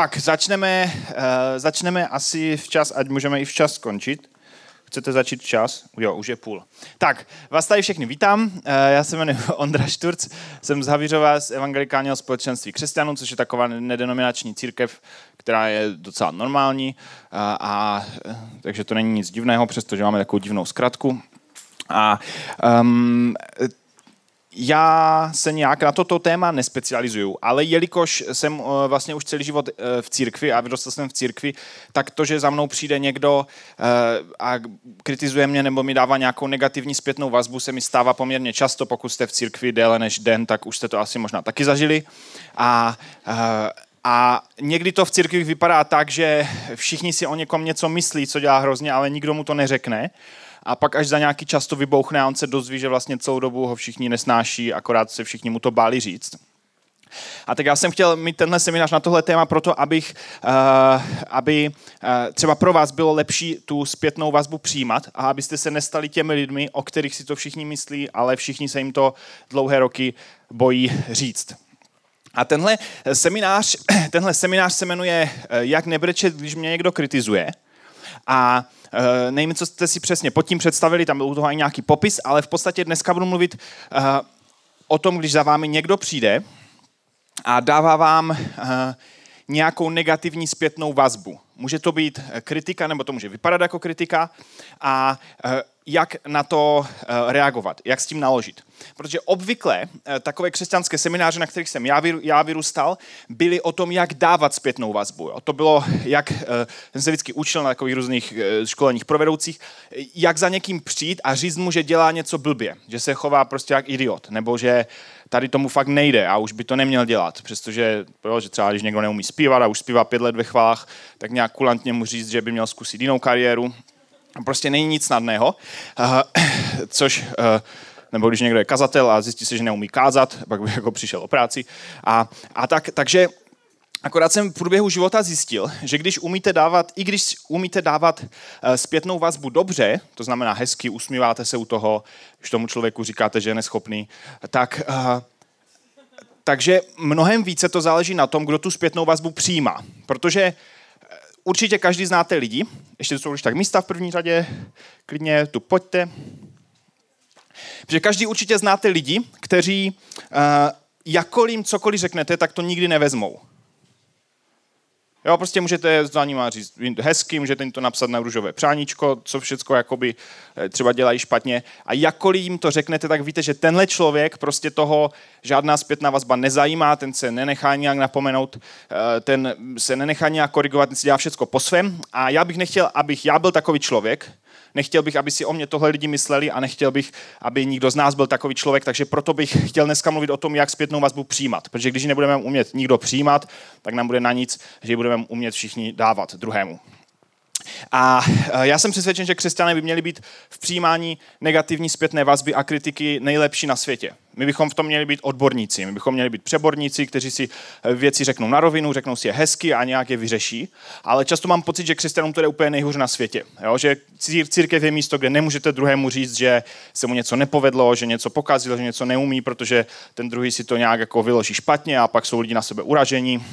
Tak, začneme, uh, začneme asi včas, ať můžeme i včas skončit. Chcete začít včas? Jo, už je půl. Tak, vás tady všechny vítám. Uh, já se jmenuji Ondra Šturc, jsem z Havířova z Evangelikálního společenství křesťanů, což je taková nedenominační církev, která je docela normální, uh, a, takže to není nic divného, přestože máme takovou divnou zkratku. A um, já se nějak na toto téma nespecializuju, ale jelikož jsem eh, vlastně už celý život eh, v církvi a vyrostl jsem v církvi, tak to, že za mnou přijde někdo eh, a kritizuje mě nebo mi dává nějakou negativní zpětnou vazbu, se mi stává poměrně často, pokud jste v církvi déle než den, tak už jste to asi možná taky zažili. A a někdy to v církvi vypadá tak, že všichni si o někom něco myslí, co dělá hrozně, ale nikdo mu to neřekne a pak až za nějaký čas to vybouchne a on se dozví, že vlastně celou dobu ho všichni nesnáší, akorát se všichni mu to báli říct. A tak já jsem chtěl mít tenhle seminář na tohle téma proto, abych, uh, aby uh, třeba pro vás bylo lepší tu zpětnou vazbu přijímat a abyste se nestali těmi lidmi, o kterých si to všichni myslí, ale všichni se jim to dlouhé roky bojí říct. A tenhle seminář, tenhle seminář se jmenuje Jak nebrečet, když mě někdo kritizuje. A Uh, nevím, co jste si přesně pod tím představili, tam byl u toho i nějaký popis, ale v podstatě dneska budu mluvit uh, o tom, když za vámi někdo přijde a dává vám uh, nějakou negativní zpětnou vazbu. Může to být kritika, nebo to může vypadat jako kritika a jak na to reagovat, jak s tím naložit. Protože obvykle takové křesťanské semináře, na kterých jsem já vyrůstal, byly o tom, jak dávat zpětnou vazbu. To bylo, jak jsem se vždycky učil na takových různých školeních provedoucích, jak za někým přijít a říct mu, že dělá něco blbě, že se chová prostě jak idiot, nebo že tady tomu fakt nejde a už by to neměl dělat, přestože jo, že třeba když někdo neumí zpívat a už zpívá pět let ve chválách, tak nějak kulantně mu říct, že by měl zkusit jinou kariéru. Prostě není nic snadného, uh, což uh, nebo když někdo je kazatel a zjistí se, že neumí kázat, pak by jako přišel o práci. A, a tak, takže Akorát jsem v průběhu života zjistil, že když umíte dávat, i když umíte dávat eh, zpětnou vazbu dobře, to znamená hezky, usmíváte se u toho, když tomu člověku říkáte, že je neschopný, tak, takže mnohem více to záleží na tom, kdo tu zpětnou vazbu přijímá. Protože eh, určitě každý znáte lidi, ještě jsou už tak místa v první řadě, klidně tu pojďte. Protože každý určitě znáte lidi, kteří uh, jakkoliv cokoliv řeknete, tak to nikdy nevezmou. Jo, prostě můžete za nima říct hezky, můžete jim to napsat na růžové přáníčko, co všechno jakoby eh, třeba dělají špatně. A jakkoliv jim to řeknete, tak víte, že tenhle člověk prostě toho žádná zpětná vazba nezajímá, ten se nenechá nějak napomenout, eh, ten se nenechá nějak korigovat, ten si dělá všechno po svém. A já bych nechtěl, abych já byl takový člověk, Nechtěl bych, aby si o mě tohle lidi mysleli a nechtěl bych, aby nikdo z nás byl takový člověk, takže proto bych chtěl dneska mluvit o tom, jak zpětnou vazbu přijímat. Protože když ji nebudeme umět nikdo přijímat, tak nám bude na nic, že ji budeme umět všichni dávat druhému. A e, já jsem přesvědčen, že křesťané by měli být v přijímání negativní zpětné vazby a kritiky nejlepší na světě. My bychom v tom měli být odborníci, my bychom měli být přeborníci, kteří si e, věci řeknou na rovinu, řeknou si je hezky a nějak je vyřeší. Ale často mám pocit, že křesťanům to je úplně nejhůř na světě. Jo? Že církev je místo, kde nemůžete druhému říct, že se mu něco nepovedlo, že něco pokazil, že něco neumí, protože ten druhý si to nějak jako vyloží špatně a pak jsou lidi na sebe uražení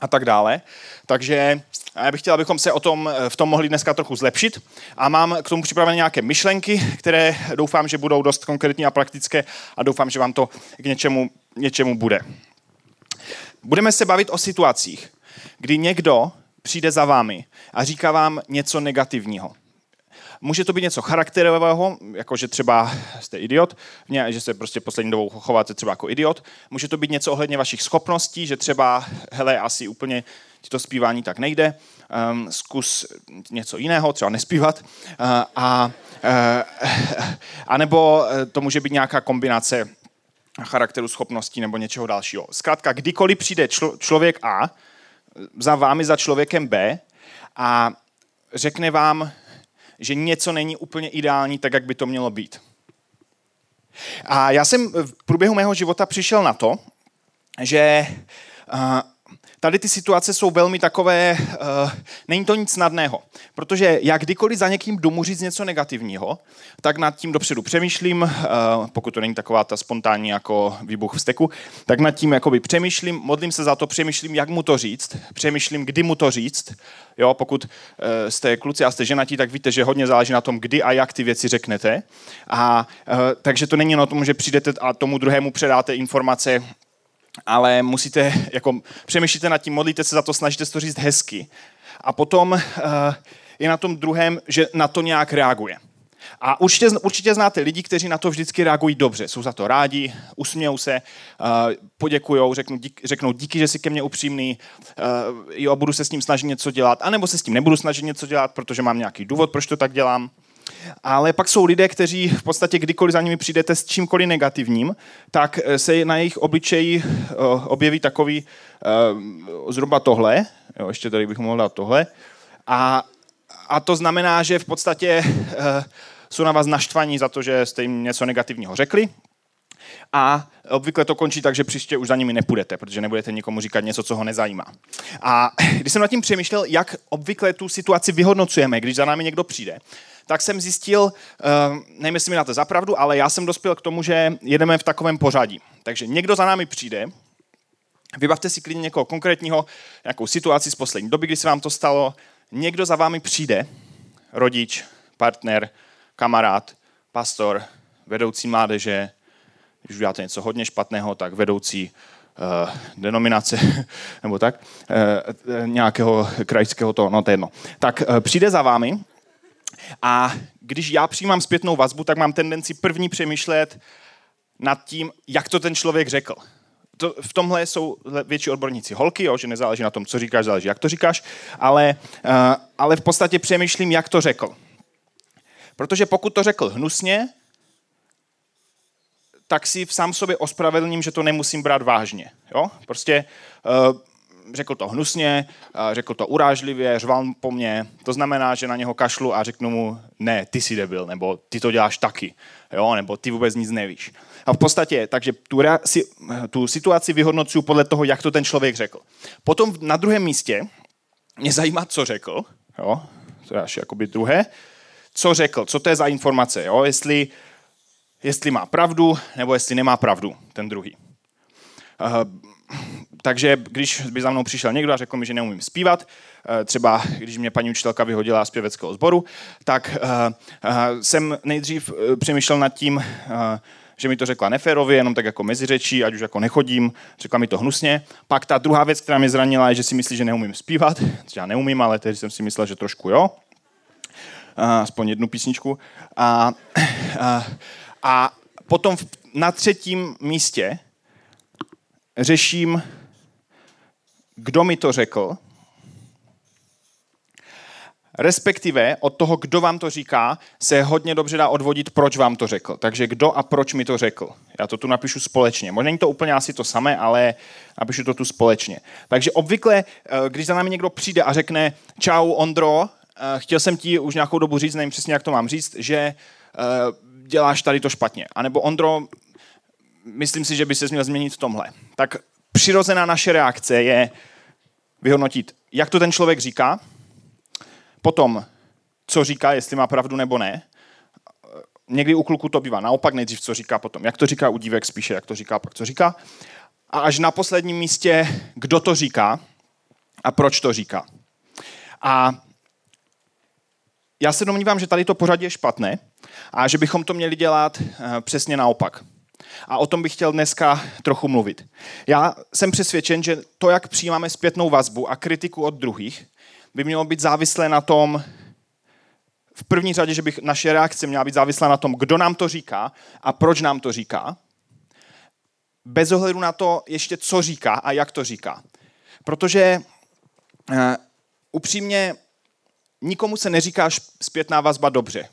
a tak dále. Takže já bych chtěl, abychom se o tom, v tom mohli dneska trochu zlepšit a mám k tomu připravené nějaké myšlenky, které doufám, že budou dost konkrétní a praktické a doufám, že vám to k něčemu, něčemu bude. Budeme se bavit o situacích, kdy někdo přijde za vámi a říká vám něco negativního. Může to být něco charakterového, jako že třeba jste idiot, že se prostě poslední dobou chováte třeba jako idiot. Může to být něco ohledně vašich schopností, že třeba, hele, asi úplně ti to zpívání tak nejde, um, zkus něco jiného, třeba nespívat. Uh, a, uh, a nebo eh, to může být nějaká kombinace charakteru, schopností nebo něčeho dalšího. Zkrátka, kdykoliv přijde člo, člověk A za vámi, za člověkem B a řekne vám, že něco není úplně ideální tak, jak by to mělo být. A já jsem v průběhu mého života přišel na to, že tady ty situace jsou velmi takové, uh, není to nic snadného, protože já kdykoliv za někým jdu říct něco negativního, tak nad tím dopředu přemýšlím, uh, pokud to není taková ta spontánní jako výbuch v steku, tak nad tím jakoby přemýšlím, modlím se za to, přemýšlím, jak mu to říct, přemýšlím, kdy mu to říct. Jo, pokud uh, jste kluci a jste ženatí, tak víte, že hodně záleží na tom, kdy a jak ty věci řeknete. A uh, takže to není o tom, že přijdete a tomu druhému předáte informace, ale musíte, jako přemýšlíte nad tím, modlíte se za to, snažíte se to říct hezky. A potom uh, je na tom druhém, že na to nějak reaguje. A určitě, určitě znáte lidi, kteří na to vždycky reagují dobře. Jsou za to rádi, usmějou se, uh, poděkujou, řeknou, dík, řeknou díky, že jsi ke mně upřímný, uh, jo, budu se s tím snažit něco dělat, anebo se s tím nebudu snažit něco dělat, protože mám nějaký důvod, proč to tak dělám. Ale pak jsou lidé, kteří v podstatě kdykoliv za nimi přijdete s čímkoliv negativním, tak eh, se na jejich obličeji eh, objeví takový uh, zhruba tohle, jo, ještě tady bych mohl dát tohle, a, a to znamená, že v podstatě jsou na vás naštvaní za to, že jste jim něco negativního řekli, a obvykle to končí tak, že příště už za nimi nepůjdete, protože nebudete nikomu říkat něco, co ho nezajímá. A když jsem nad tím přemýšlel, jak obvykle tu situaci vyhodnocujeme, když za námi někdo přijde, tak jsem zjistil, uh, nevím, jestli mi na to zapravdu, ale já jsem dospěl k tomu, že jedeme v takovém pořadí. Takže někdo za námi přijde, vybavte si klidně někoho konkrétního, nějakou situaci z poslední doby, kdy se vám to stalo, někdo za vámi přijde, rodič, partner, kamarád, pastor, vedoucí mládeže, když uděláte něco hodně špatného, tak vedoucí uh, denominace, nebo tak, uh, nějakého krajského toho, no to je jedno. Tak uh, přijde za vámi a když já přijímám zpětnou vazbu, tak mám tendenci první přemýšlet nad tím, jak to ten člověk řekl. To, v tomhle jsou větší odborníci holky, jo, že nezáleží na tom, co říkáš, záleží, jak to říkáš, ale, uh, ale v podstatě přemýšlím, jak to řekl. Protože pokud to řekl hnusně, tak si v sám sobě ospravedlním, že to nemusím brát vážně. Jo? Prostě uh, řekl to hnusně, řekl to urážlivě, řval po mně, to znamená, že na něho kašlu a řeknu mu, ne, ty jsi debil, nebo ty to děláš taky, jo, nebo ty vůbec nic nevíš. A v podstatě, takže tu, rea- si, tu situaci vyhodnocuju podle toho, jak to ten člověk řekl. Potom na druhém místě mě zajímá, co řekl, jo, to je až jakoby druhé, co řekl, co to je za informace, jo, jestli, jestli má pravdu, nebo jestli nemá pravdu, ten druhý. Uh, takže když by za mnou přišel někdo a řekl mi, že neumím zpívat, eh, třeba když mě paní učitelka vyhodila z pěveckého sboru, tak eh, eh, jsem nejdřív přemýšlel nad tím, že mi to řekla neférově, jenom tak jako meziřečí, ať už jako nechodím, řekla mi to hnusně. Pak ta druhá věc, která mě zranila, je, že si myslí, že neumím zpívat, já neumím, ale teď jsem si myslel, že trošku jo. Aspoň jednu písničku. A, a, a potom na třetím místě řeším, kdo mi to řekl, respektive od toho, kdo vám to říká, se hodně dobře dá odvodit, proč vám to řekl. Takže kdo a proč mi to řekl. Já to tu napíšu společně. Možná není to úplně asi to samé, ale napíšu to tu společně. Takže obvykle, eh, když za námi někdo přijde a řekne čau Ondro, eh, chtěl jsem ti už nějakou dobu říct, nevím přesně, jak to mám říct, že eh, děláš tady to špatně. A nebo Ondro, myslím si, že by se měl změnit v tomhle. Tak přirozená naše reakce je vyhodnotit, jak to ten člověk říká, potom, co říká, jestli má pravdu nebo ne. Někdy u kluku to bývá naopak, nejdřív co říká, potom jak to říká, u dívek spíše, jak to říká, pak co říká. A až na posledním místě, kdo to říká a proč to říká. A já se domnívám, že tady to pořadí je špatné a že bychom to měli dělat eh, přesně naopak. A o tom bych chtěl dneska trochu mluvit. Já jsem přesvědčen, že to, jak přijímáme zpětnou vazbu a kritiku od druhých, by mělo být závislé na tom, v první řadě, že bych naše reakce měla být závislá na tom, kdo nám to říká a proč nám to říká, bez ohledu na to ještě, co říká a jak to říká. Protože uh, upřímně nikomu se neříká zpětná vazba dobře.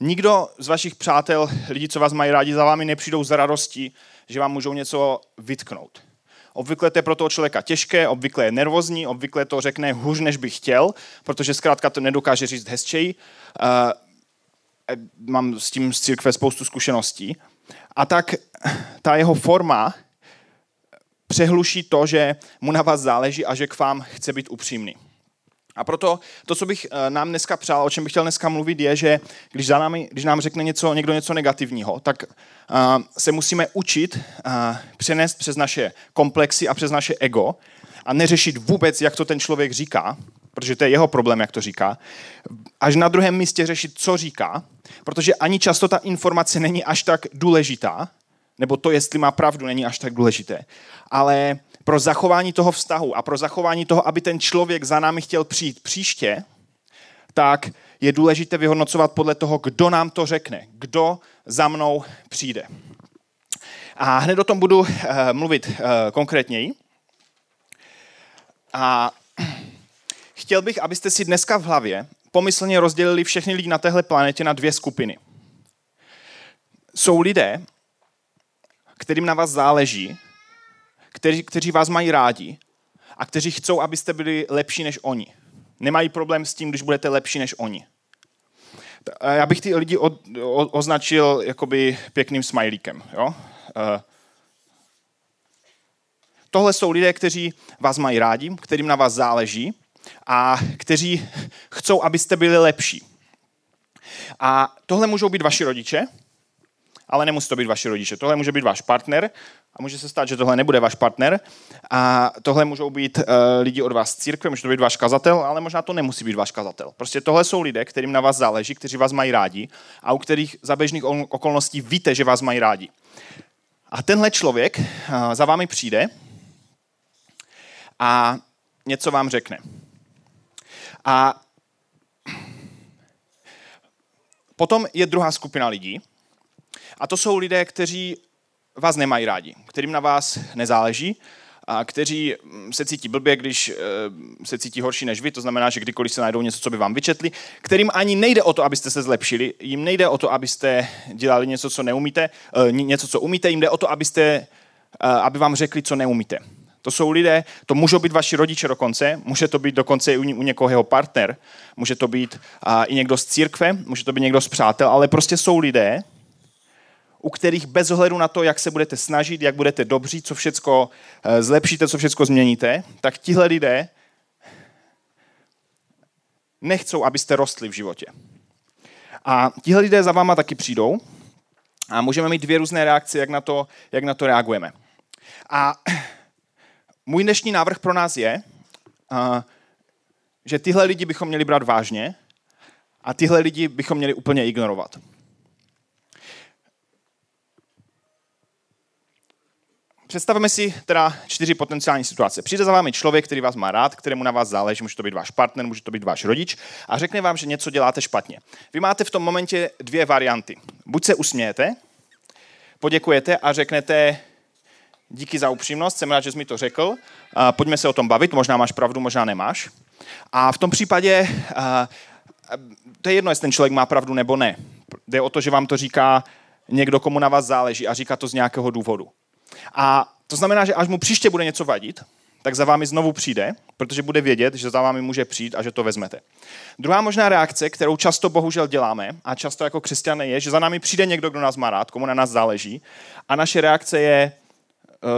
Nikdo z vašich přátel, lidí, co vás mají rádi, za vámi nepřijdou z radosti, že vám můžou něco vytknout. Obvykle to je pro toho člověka těžké, obvykle je nervózní, obvykle to řekne hůř, než by chtěl, protože zkrátka to nedokáže říct hezčeji. Uh, mám s tím z církve spoustu zkušeností. A tak ta jeho forma přehluší to, že mu na vás záleží a že k vám chce být upřímný. A proto to, co bych eh, nám dneska přál, o čem bych chtěl dneska mluvit, je, že když, za námi, když nám řekne něco, někdo něco negativního, tak uh, se musíme učit uh, přenést přes naše komplexy a přes naše ego a neřešit vůbec, jak to ten člověk říká, protože to je jeho problém, jak to říká, až na druhém místě řešit, co říká, protože ani často ta informace není až tak důležitá, nebo to, jestli má pravdu, není až tak důležité. Ale pro zachování toho vztahu a pro zachování toho, aby ten člověk za námi chtěl přijít příště, tak je důležité vyhodnocovat podle toho, kdo nám to řekne, kdo za mnou přijde. A hned o tom budu uh, mluvit uh, konkrétněji. A chtěl bych, abyste si dneska v hlavě pomyslně rozdělili všechny lidi na téhle planetě na dvě skupiny. Jsou lidé, kterým na vás záleží, kteří, kteří vás mají rádi a kteří chcou, abyste byli lepší než oni. Nemají problém s tím, když budete lepší než oni. Já bych ty lidi o, o, označil jakoby pěkným smajlíkem. Jo? Uh, tohle jsou lidé, kteří vás mají rádi, kterým na vás záleží a kteří chcou, abyste byli lepší. A tohle můžou být vaši rodiče, ale nemusí to být vaši rodiče. Tohle může být váš partner a může se stát, že tohle nebude váš partner. A tohle můžou být uh, lidi od vás z církve, může to být váš kazatel, ale možná to nemusí být váš kazatel. Prostě tohle jsou lidé, kterým na vás záleží, kteří vás mají rádi a u kterých za běžných okolností víte, že vás mají rádi. A tenhle člověk uh, za vámi přijde a něco vám řekne. A potom je druhá skupina lidí, a to jsou lidé, kteří vás nemají rádi, kterým na vás nezáleží, a kteří mm, se cítí blbě, když eh, se cítí horší než vy, to znamená, že kdykoliv se najdou něco, co by vám vyčetli, kterým ani nejde o to, abyste se zlepšili, jim nejde o to, abyste dělali něco, co neumíte, eh, něco, co umíte, jim jde o to, abyste, eh, aby vám řekli, co neumíte. To jsou lidé, to můžou být vaši rodiče dokonce, může to být dokonce i u někoho jeho partner, může to být i někdo z církve, může to být někdo z přátel, ale prostě jsou lidé, u kterých bez ohledu na to, jak se budete snažit, jak budete dobří, co všecko eh, zlepšíte, co všecko změníte, tak tihle lidé nechcou, abyste rostli v životě. A tihle lidé za váma taky přijdou a můžeme mít dvě různé reakce, jak na to, jak na to reagujeme. A můj dnešní návrh pro nás je, eh, že tyhle lidi bychom měli brát vážně a tyhle lidi bychom měli úplně ignorovat. Představme si teda čtyři potenciální situace. Přijde za vámi člověk, který vás má rád, kterému na vás záleží, může to být váš partner, může to být váš rodič a řekne vám, že něco děláte špatně. Vy máte v tom momentě dvě varianty. Buď se usmějete, poděkujete a řeknete, díky za upřímnost, jsem rád, že jsi mi to řekl, pojďme se o tom bavit, možná máš pravdu, možná nemáš. A v tom případě, to je jedno, jestli ten člověk má pravdu nebo ne. Jde o to, že vám to říká někdo, komu na vás záleží a říká to z nějakého důvodu. A to znamená, že až mu příště bude něco vadit, tak za vámi znovu přijde, protože bude vědět, že za vámi může přijít a že to vezmete. Druhá možná reakce, kterou často bohužel děláme a často jako křesťané je, že za námi přijde někdo, kdo nás má rád, komu na nás záleží a naše reakce je, uh,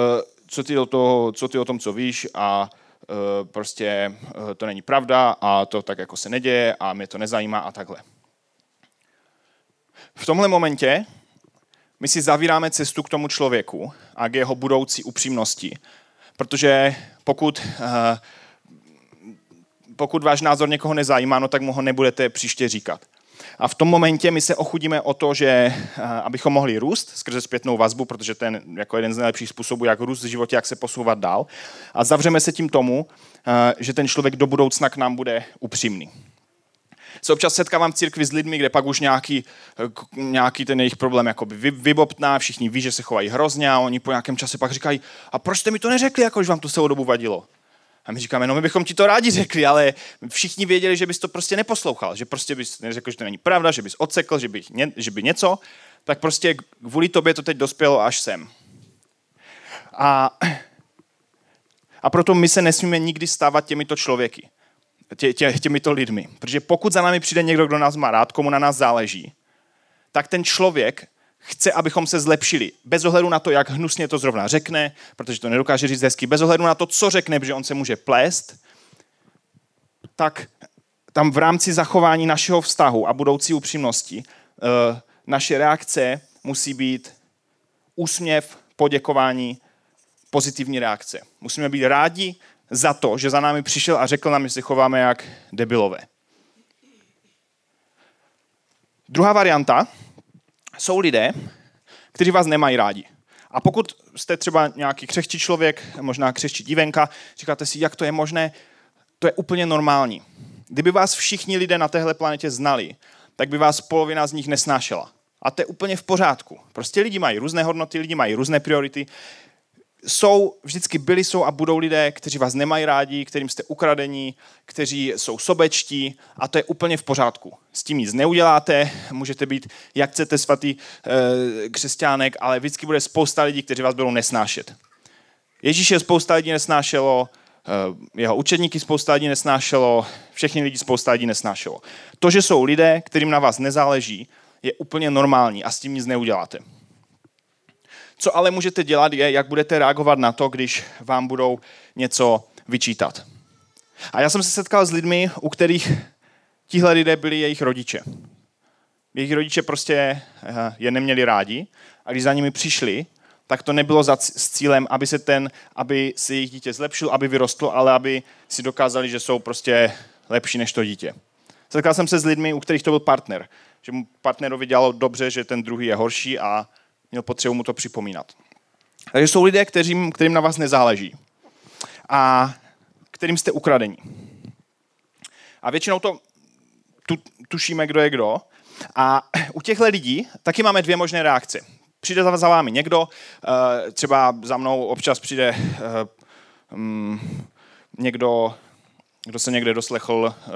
co, ty o to, co ty o tom, co víš a uh, prostě uh, to není pravda a to tak jako se neděje a mě to nezajímá a takhle. V tomhle momentě my si zavíráme cestu k tomu člověku a k jeho budoucí upřímnosti. Protože pokud, eh, pokud váš názor někoho nezajímá, no tak mu ho nebudete příště říkat. A v tom momentě my se ochudíme o to, že eh, abychom mohli růst skrze zpětnou vazbu, protože ten jako jeden z nejlepších způsobů, jak růst v životě, jak se posouvat dál. A zavřeme se tím tomu, eh, že ten člověk do budoucna k nám bude upřímný se občas setkávám v církvi s lidmi, kde pak už nějaký, nějaký ten jejich problém jakoby vybobtná, všichni ví, že se chovají hrozně a oni po nějakém čase pak říkají, a proč jste mi to neřekli, jako když vám to celou dobu vadilo? A my říkáme, no my bychom ti to rádi řekli, ale všichni věděli, že bys to prostě neposlouchal, že prostě bys neřekl, že to není pravda, že bys odsekl, že by, ně, že by něco, tak prostě kvůli tobě to teď dospělo až sem. A, a proto my se nesmíme nikdy stávat těmito člověky tě, tě, těmito lidmi. Protože pokud za námi přijde někdo, kdo nás má rád, komu na nás záleží, tak ten člověk chce, abychom se zlepšili. Bez ohledu na to, jak hnusně to zrovna řekne, protože to nedokáže říct hezky, bez ohledu na to, co řekne, protože on se může plést, tak tam v rámci zachování našeho vztahu a budoucí upřímnosti eh, naše reakce musí být úsměv, poděkování, pozitivní reakce. Musíme být rádi za to, že za námi přišel a řekl nám, že se chováme jak debilové. Druhá varianta jsou lidé, kteří vás nemají rádi. A pokud jste třeba nějaký křehčí člověk, možná křehčí dívenka, říkáte si, jak to je možné, to je úplně normální. Kdyby vás všichni lidé na téhle planetě znali, tak by vás polovina z nich nesnášela. A to je úplně v pořádku. Prostě lidi mají různé hodnoty, lidi mají různé priority. Jsou, vždycky byli, jsou a budou lidé, kteří vás nemají rádi, kterým jste ukradení, kteří jsou sobečtí a to je úplně v pořádku. S tím nic neuděláte, můžete být, jak chcete, svatý e, křesťánek, ale vždycky bude spousta lidí, kteří vás budou nesnášet. je spousta lidí nesnášelo, Eh, jeho učedníky spousta lidí nesnášelo, všechny lidi spousta lidí nesnášelo. To, že jsou lidé, kterým na vás nezáleží, je úplně normální a s tím nic neuděláte. Co ale můžete dělat je, jak budete reagovat na to, když vám budou něco vyčítat. A já jsem se setkal s lidmi, u kterých tihle lidé byli jejich rodiče. Jejich rodiče prostě eh, je neměli rádi a když za nimi přišli, tak to nebylo za, s cílem, aby se ten, aby se jejich dítě zlepšil, aby vyrostlo, ale aby si dokázali, že jsou prostě lepší než to dítě. Setkal jsem se s lidmi, u kterých to byl partner. Že mu partnerovi dělalo dobře, že ten druhý je horší a měl potřebu mu to připomínat. Takže jsou lidé, kterým, kterým na vás nezáleží. A kterým jste ukradení. A většinou to tu, tušíme, kdo je kdo. A u těchto lidí taky máme dvě možné reakce. Přijde za vámi někdo, eh, třeba za mnou občas přijde eh, mm, někdo, kdo se někde doslechl eh,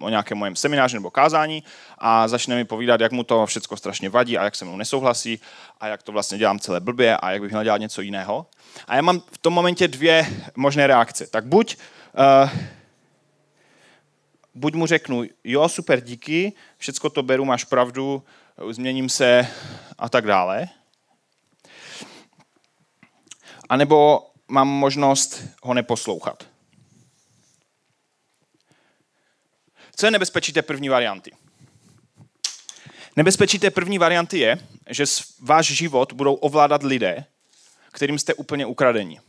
o nějakém mojem semináři nebo kázání a začne mi povídat, jak mu to všechno strašně vadí a jak se mnou nesouhlasí a jak to vlastně dělám celé blbě a jak bych měl dělat něco jiného. A já mám v tom momentě dvě možné reakce. Tak buď buď mu řeknu, jo, super, díky, všecko to beru, máš pravdu, změním se a tak dále. A nebo mám možnost ho neposlouchat. Co je nebezpečí té první varianty? Nebezpečí té první varianty je, že váš život budou ovládat lidé, kterým jste úplně ukradeni.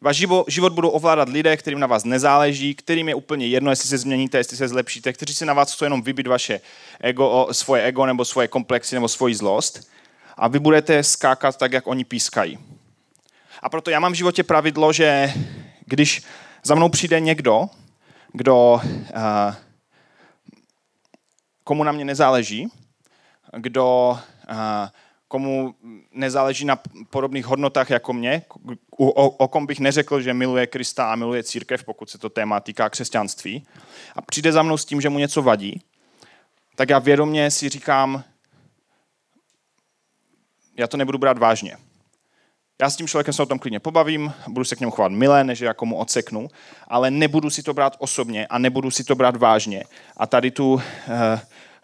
Váš život budou ovládat lidé, kterým na vás nezáleží, kterým je úplně jedno, jestli se změníte, jestli se zlepšíte, kteří si na vás chcou jenom vybít vaše ego, svoje ego nebo svoje komplexy nebo svoji zlost a vy budete skákat tak, jak oni pískají. A proto já mám v životě pravidlo, že když za mnou přijde někdo, kdo, uh, komu na mě nezáleží, kdo uh, komu nezáleží na podobných hodnotách jako mě, o, o, kom bych neřekl, že miluje Krista a miluje církev, pokud se to téma týká křesťanství, a přijde za mnou s tím, že mu něco vadí, tak já vědomě si říkám, já to nebudu brát vážně. Já s tím člověkem se o tom klidně pobavím, budu se k němu chovat milé, než jako mu odseknu, ale nebudu si to brát osobně a nebudu si to brát vážně. A tady tu uh,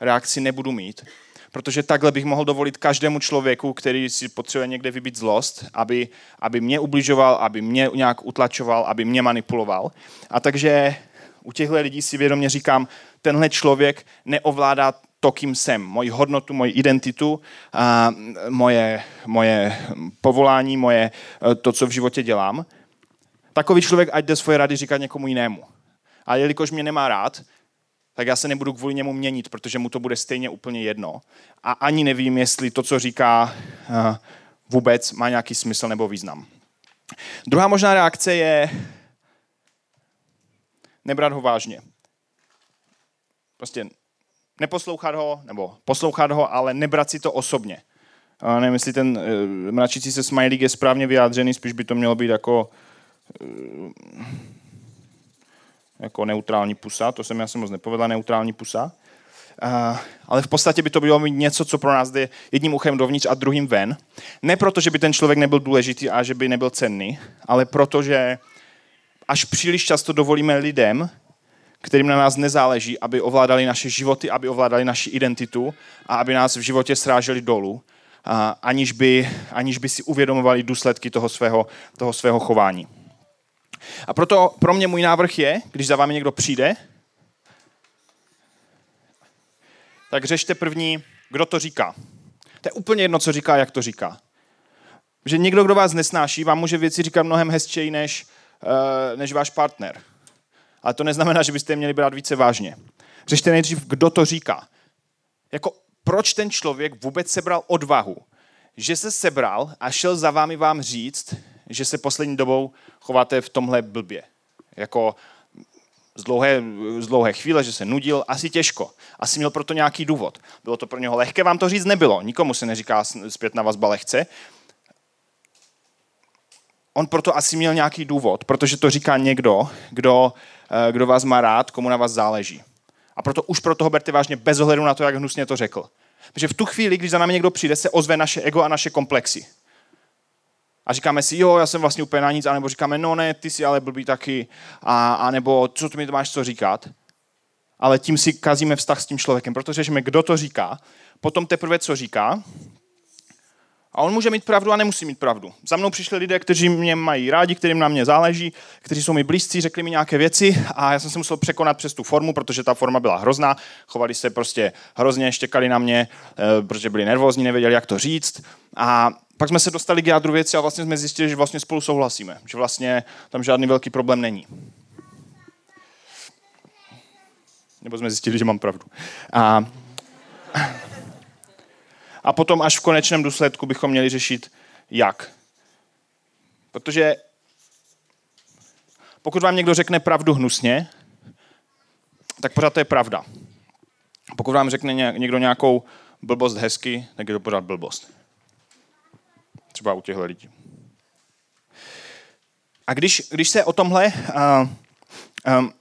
reakci nebudu mít, protože takhle bych mohl dovolit každému člověku, který si potřebuje někde vybít zlost, aby, aby mě ubližoval, aby mě nějak utlačoval, aby mě manipuloval. A takže u těchto lidí si vědomě říkám, tenhle člověk neovládá to, kým jsem, moji hodnotu, moji identitu, a moje, moje povolání, moje, to, co v životě dělám. Takový člověk ať jde svoje rady říkat někomu jinému. A jelikož mě nemá rád, tak já se nebudu kvůli němu měnit, protože mu to bude stejně úplně jedno. A ani nevím, jestli to, co říká, eh, vůbec má nějaký smysl nebo význam. Druhá možná reakce je nebrat ho vážně. Prostě neposlouchat ho, nebo poslouchat ho, ale nebrat si to osobně. A nevím, jestli ten uh, mračící se smajlík je správně vyjádřený, spíš by to mělo být jako uh, jako neutrální pusa, to jsem já jsem moc nepovedla, neutrální pusa. Uh, ale v podstatě by to bylo mít něco, co pro nás jde jedním uchem dovnitř a druhým ven. Ne proto, že by ten člověk nebyl důležitý a že by nebyl cenný, ale proto, že až příliš často dovolíme lidem, kterým na nás nezáleží, aby ovládali naše životy, aby ovládali naši identitu a aby nás v životě sráželi dolů. aniž by, aniž by si uvědomovali důsledky toho svého, toho svého chování. A proto pro mě můj návrh je, když za vámi někdo přijde, tak řešte první, kdo to říká. To je úplně jedno, co říká, jak to říká. Že někdo, kdo vás nesnáší, vám může věci říkat mnohem hezčeji než, uh, než váš partner. Ale to neznamená, že byste je měli brát více vážně. Řešte nejdřív, kdo to říká. Jako proč ten člověk vůbec sebral odvahu, že se sebral a šel za vámi vám říct, že se poslední dobou chováte v tomhle blbě. Jako z dlouhé, z dlouhé chvíle, že se nudil, asi těžko. Asi měl proto nějaký důvod. Bylo to pro něho lehké, vám to říct nebylo. Nikomu se neříká zpět na vazba lehce. On proto asi měl nějaký důvod, protože to říká někdo, kdo, eh, kdo vás má rád, komu na vás záleží. A proto už pro toho berte vážně bez ohledu na to, jak hnusně to řekl. Protože v tu chvíli, když za námi někdo přijde, se ozve naše ego a naše komplexy. A říkáme si, jo, já jsem vlastně úplně na nic, anebo říkáme, no ne, ty jsi ale blbý taky, a, a nebo co ty mi to máš co říkat. Ale tím si kazíme vztah s tím člověkem, protože řešíme, kdo to říká, potom teprve co říká, a on může mít pravdu a nemusí mít pravdu. Za mnou přišli lidé, kteří mě mají rádi, kterým na mě záleží, kteří jsou mi blízcí, řekli mi nějaké věci a já jsem se musel překonat přes tu formu, protože ta forma byla hrozná. Chovali se prostě hrozně, štěkali na mě, eh, protože byli nervózní, nevěděli, jak to říct. A pak jsme se dostali k jádru věci a vlastně jsme zjistili, že vlastně spolu souhlasíme, že vlastně tam žádný velký problém není. Nebo jsme zjistili, že mám pravdu. A a potom až v konečném důsledku bychom měli řešit jak. Protože pokud vám někdo řekne pravdu hnusně, tak pořád to je pravda. Pokud vám řekne někdo nějakou blbost hezky, tak je to pořád blbost. Třeba u těchto lidí. A když, když se o tomhle uh, um,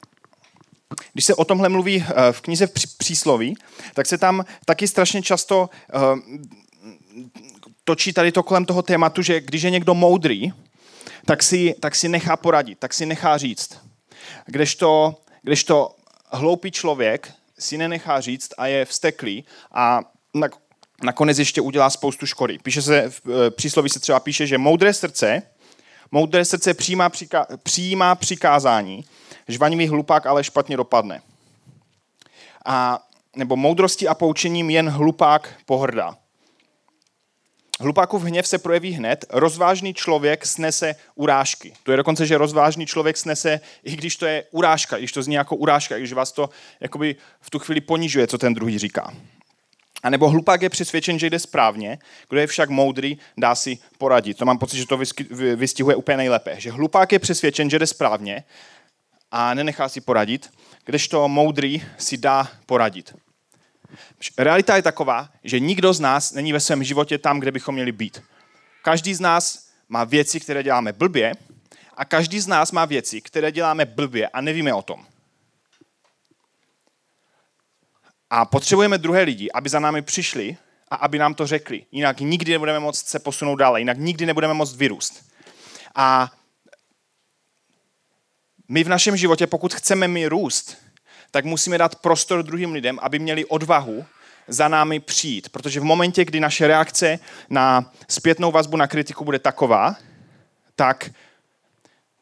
když se o tomhle mluví eh, v knize přísloví, tak se tam taky strašně často točí tady to kolem toho tématu, že když je někdo moudrý, tak si, tak si nechá poradit, tak si nechá říct. Kdežto, kdežto hloupý člověk si nenechá říct a je vsteklý a nakonec ještě udělá spoustu škody. Píše se, v eh, přísloví se třeba píše, že moudré srdce, moudré srdce přijímá, přika, přijímá přikázání, žvanivý hlupák ale špatně dopadne. A, nebo moudrosti a poučením jen hlupák pohrdá. Hlupákův hněv se projeví hned, rozvážný člověk snese urážky. To je dokonce, že rozvážný člověk snese, i když to je urážka, i když to zní jako urážka, i když vás to jakoby v tu chvíli ponižuje, co ten druhý říká. A nebo hlupák je přesvědčen, že jde správně, kdo je však moudrý, dá si poradit. To mám pocit, že to vystihuje úplně nejlépe. Že hlupák je přesvědčen, že jde správně a nenechá si poradit, kdežto moudrý si dá poradit. Realita je taková, že nikdo z nás není ve svém životě tam, kde bychom měli být. Každý z nás má věci, které děláme blbě a každý z nás má věci, které děláme blbě a nevíme o tom. A potřebujeme druhé lidi, aby za námi přišli a aby nám to řekli. Jinak nikdy nebudeme moct se posunout dále, jinak nikdy nebudeme moct vyrůst. A my v našem životě, pokud chceme my růst, tak musíme dát prostor druhým lidem, aby měli odvahu za námi přijít. Protože v momentě, kdy naše reakce na zpětnou vazbu na kritiku bude taková, tak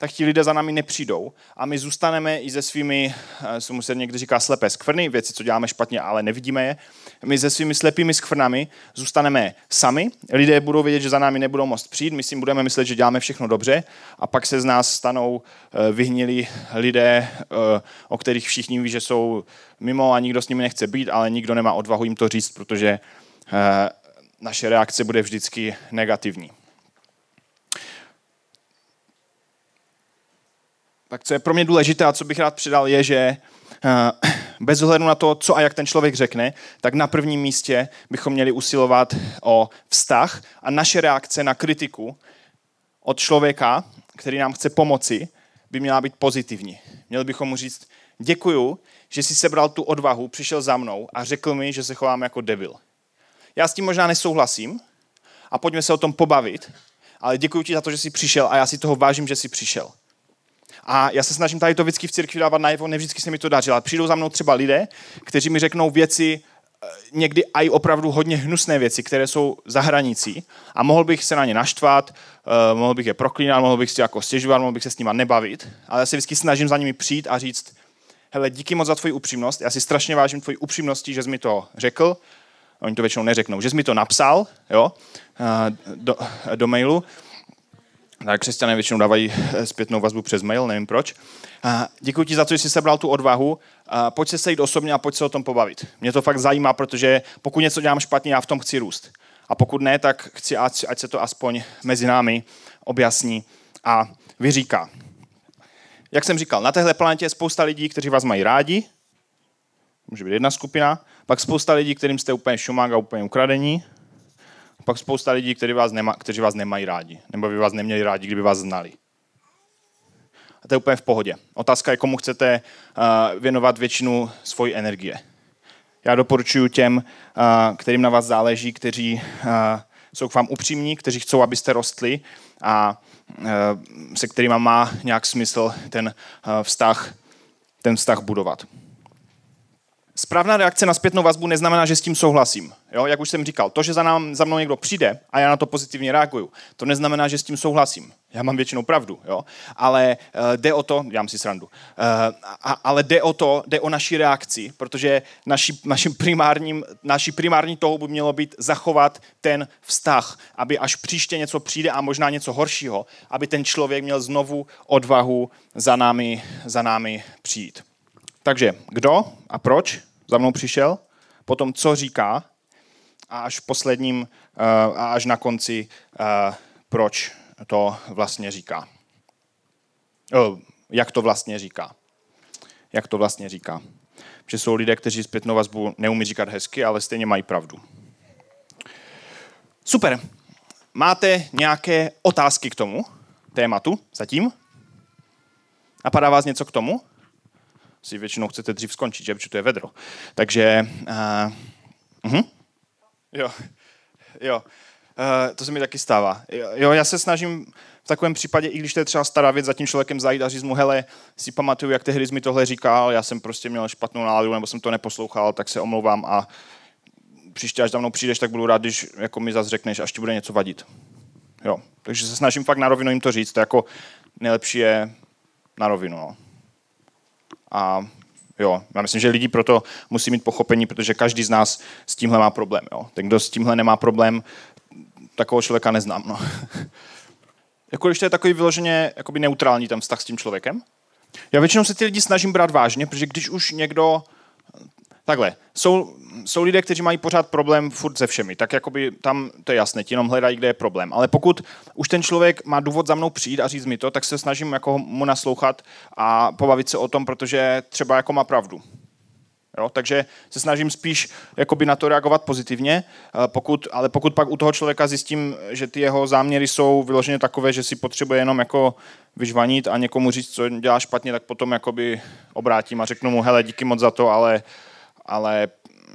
tak ti lidé za námi nepřijdou a my zůstaneme i se svými, eh, co se někdy říká slepé skvrny, věci, co děláme špatně, ale nevidíme je. My se svými slepými skvrnami zůstaneme sami, lidé budou vědět, že za námi nebudou moct přijít, my si budeme myslet, že děláme všechno dobře a pak se z nás stanou eh, vyhnilí lidé, eh, o kterých všichni ví, že jsou mimo a nikdo s nimi nechce být, ale nikdo nemá odvahu jim to říct, protože naše reakce bude vždycky negativní. Tak co je pro mě důležité a co bych rád přidal, je, že eh, bez ohledu na to, co a jak ten člověk řekne, tak na prvním místě bychom měli usilovat o vztah a naše reakce na kritiku od člověka, který nám chce pomoci, by měla být pozitivní. Měli bychom mu říct, děkuju, že jsi sebral tu odvahu, přišel za mnou a řekl mi, že se chovám jako debil. Já s tím možná nesouhlasím a pojďme se o tom pobavit, ale děkuji ti za to, že jsi přišel a já si toho vážím, že jsi přišel. A já se snažím tady to vždycky v církvi dávat najevo, ne vždycky se mi to daří, ale přijdou za mnou třeba lidé, kteří mi řeknou věci někdy i opravdu hodně hnusné věci, které jsou za hranicí. A mohl bych se na ně naštvat, uh, mohl bych je proklínat, mohl bych si jako stěžovat, mohl bych se s nimi nebavit, ale já se vždycky snažím za nimi přijít a říct, hele, díky moc za tvoji upřímnost, já si strašně vážím tvoji upřímnosti, že jsi mi to řekl, oni to většinou neřeknou, že jsi mi to napsal, jo, uh, do, do mailu, křesťané většinou dávají zpětnou vazbu přes mail, nevím proč. Děkuji ti za to, že jsi sebral tu odvahu. Pojď se sejít osobně a pojď se o tom pobavit. Mě to fakt zajímá, protože pokud něco dělám špatně, já v tom chci růst. A pokud ne, tak chci, ať, ať se to aspoň mezi námi objasní a vyříká. Jak jsem říkal, na téhle planetě je spousta lidí, kteří vás mají rádi, může být jedna skupina, pak spousta lidí, kterým jste úplně šumák a úplně ukradení, pak spousta lidí, kteří vás, nema, kteří vás nemají rádi, nebo by vás neměli rádi, kdyby vás znali. A to je úplně v pohodě. Otázka je, komu chcete uh, věnovat většinu svojí energie. Já doporučuji těm, uh, kterým na vás záleží, kteří uh, jsou k vám upřímní, kteří chcou, abyste rostli a se kterými má nějak smysl ten vztah, ten vztah budovat. Správná reakce na zpětnou vazbu neznamená, že s tím souhlasím. Jo? Jak už jsem říkal, to, že za, nám, za mnou někdo přijde a já na to pozitivně reaguju, to neznamená, že s tím souhlasím. Já mám většinou pravdu, jo? ale uh, jde o to, dělám si srandu, uh, a, ale jde o to, jde o naši reakci, protože naši, naším primárním, naší primární toho by mělo být zachovat ten vztah, aby až příště něco přijde a možná něco horšího, aby ten člověk měl znovu odvahu za námi, za námi přijít. Takže kdo a proč za mnou přišel, potom co říká a až v posledním eh, a až na konci, eh, proč to vlastně říká. Jak to vlastně říká. Jak to vlastně říká. Že jsou lidé, kteří zpětnou vazbu neumí říkat hezky, ale stejně mají pravdu. Super. Máte nějaké otázky k tomu tématu zatím? Napadá vás něco k tomu? Si většinou chcete dřív skončit, že? protože to je vedro. Takže, uh, uh-huh. jo, jo, uh, to se mi taky stává. Jo, já se snažím v takovém případě, i když to je třeba stará věc, za tím člověkem zajít a říct mu, hele, si pamatuju, jak tehdy jsi mi tohle říkal, já jsem prostě měl špatnou náladu, nebo jsem to neposlouchal, tak se omlouvám a příště, až za mnou přijdeš, tak budu rád, když jako mi zase řekneš, až ti bude něco vadit. Jo, takže se snažím fakt na rovinu jim to říct, to jako nejlepší je na rovinu. No. A jo, já myslím, že lidi proto musí mít pochopení, protože každý z nás s tímhle má problém. Jo. Ten, kdo s tímhle nemá problém, takového člověka neznám. No. jako když to je takový vyloženě jakoby neutrální ten vztah s tím člověkem. Já většinou se ty lidi snažím brát vážně, protože když už někdo Takhle, jsou, jsou lidé, kteří mají pořád problém furt se všemi, tak jakoby tam to je jasné, ti jenom hledají, kde je problém. Ale pokud už ten člověk má důvod za mnou přijít a říct mi to, tak se snažím jako mu naslouchat a pobavit se o tom, protože třeba jako má pravdu. Jo? Takže se snažím spíš jakoby na to reagovat pozitivně, eh, pokud, ale pokud pak u toho člověka zjistím, že ty jeho záměry jsou vyloženě takové, že si potřebuje jenom jako vyžvanit a někomu říct, co dělá špatně, tak potom jakoby obrátím a řeknu mu, hele, díky moc za to, ale ale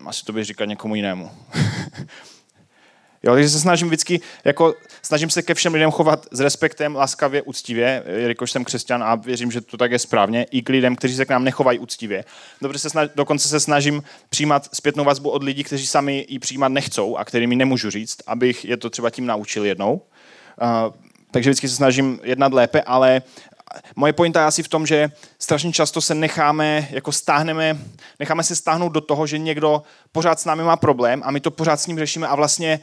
asi to bych říkat někomu jinému. jo, takže se snažím vždycky, jako, snažím se ke všem lidem chovat s respektem, laskavě, úctivě, jelikož jsem křesťan a věřím, že to tak je správně, i k lidem, kteří se k nám nechovají úctivě. Dobře se snaž, dokonce se snažím přijímat zpětnou vazbu od lidí, kteří sami ji přijímat nechcou a kterými nemůžu říct, abych je to třeba tím naučil jednou. Uh, takže vždycky se snažím jednat lépe, ale moje pointa je asi v tom, že strašně často se necháme, jako stáhneme, necháme se stáhnout do toho, že někdo pořád s námi má problém a my to pořád s ním řešíme a vlastně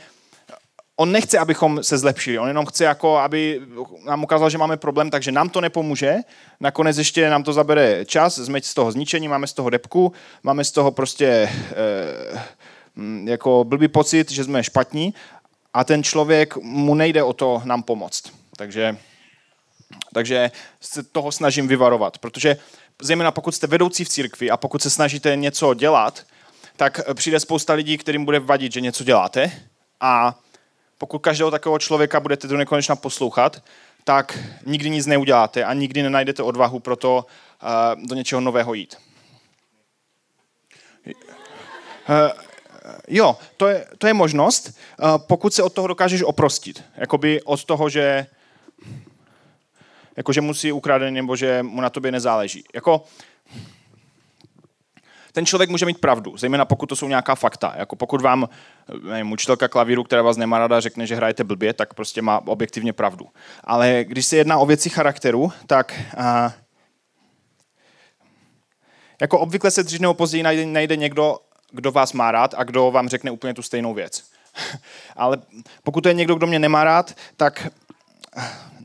on nechce, abychom se zlepšili, on jenom chce, jako, aby nám ukázal, že máme problém, takže nám to nepomůže. Nakonec ještě nám to zabere čas, jsme z toho zničení, máme z toho depku, máme z toho prostě eh, jako blbý pocit, že jsme špatní a ten člověk mu nejde o to nám pomoct. Takže takže se toho snažím vyvarovat, protože zejména pokud jste vedoucí v církvi a pokud se snažíte něco dělat, tak přijde spousta lidí, kterým bude vadit, že něco děláte a pokud každého takového člověka budete do nekonečna poslouchat, tak nikdy nic neuděláte a nikdy nenajdete odvahu pro to uh, do něčeho nového jít. Uh, jo, to je, to je možnost, uh, pokud se od toho dokážeš oprostit. Jakoby od toho, že jako že musí ukradený nebo že mu na tobě nezáleží. Jako, ten člověk může mít pravdu, zejména pokud to jsou nějaká fakta. Jako pokud vám nevím, učitelka klavíru, která vás nemá rada, řekne, že hrajete blbě, tak prostě má objektivně pravdu. Ale když se jedná o věci charakteru, tak a, jako obvykle se dřív nebo později najde, najde někdo, kdo vás má rád a kdo vám řekne úplně tu stejnou věc. Ale pokud to je někdo, kdo mě nemá rád, tak